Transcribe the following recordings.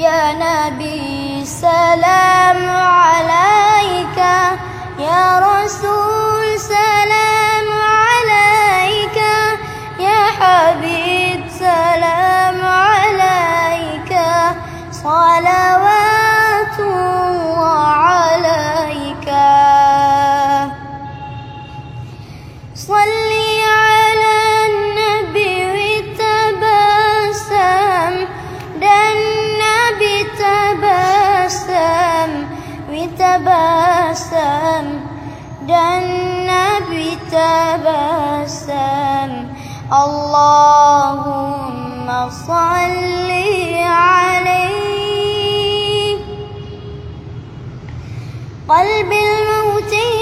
يا نبي سلام عليك يا رسول اللهم صل عليه. قلب الموتين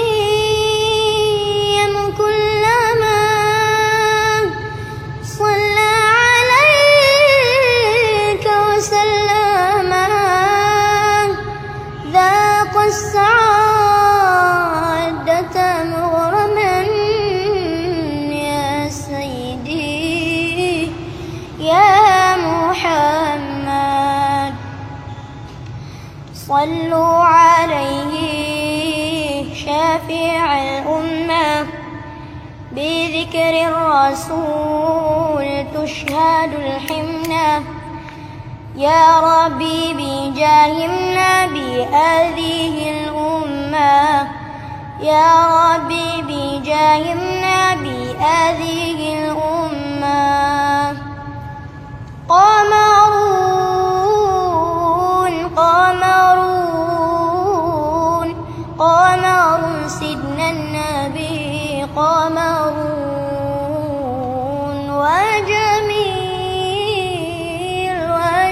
عليه شافع الأمة. بذكر الرسول تشهد الحمنة يا ربي بجاه النبي هذه الأمة. يا ربي بجاه النبي هذه قمرون وجميل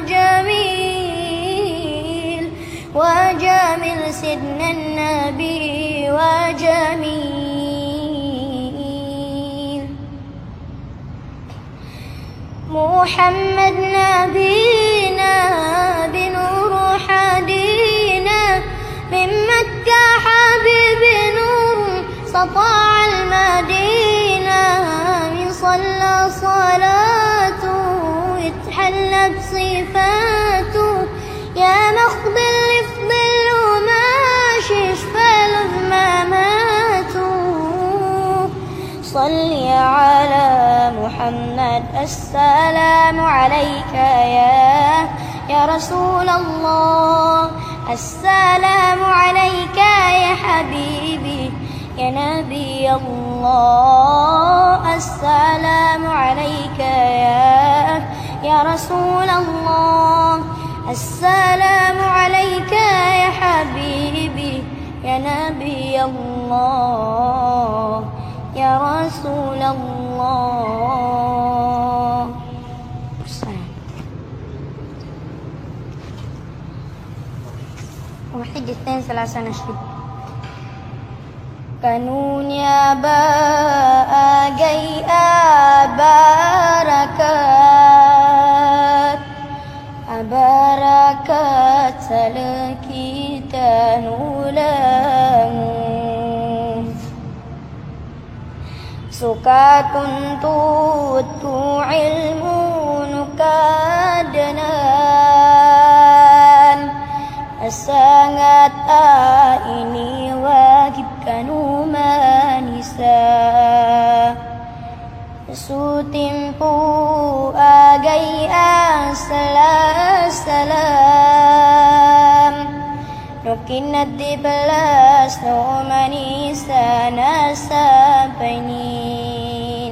وجميل وجميل سيدنا النبي وجميل. محمد نبينا بنور حدينا من مكة حبيب نور سطع صل على محمد. السلام عليك يا يا رسول الله. السلام عليك يا حبيبي يا نبي الله. السلام عليك يا يا رسول الله. السلام عليك يا حبيبي يا نبي الله. يا رسول الله. واحد اثنين ثلاثة نشيد كانون يا باء جي بركات بركات سلكي تنولم suka tuntutku ilmu nukadenan sangat ini wajibkan manisa sutimpu agai salam Nukinat di belas no manisa nasa painin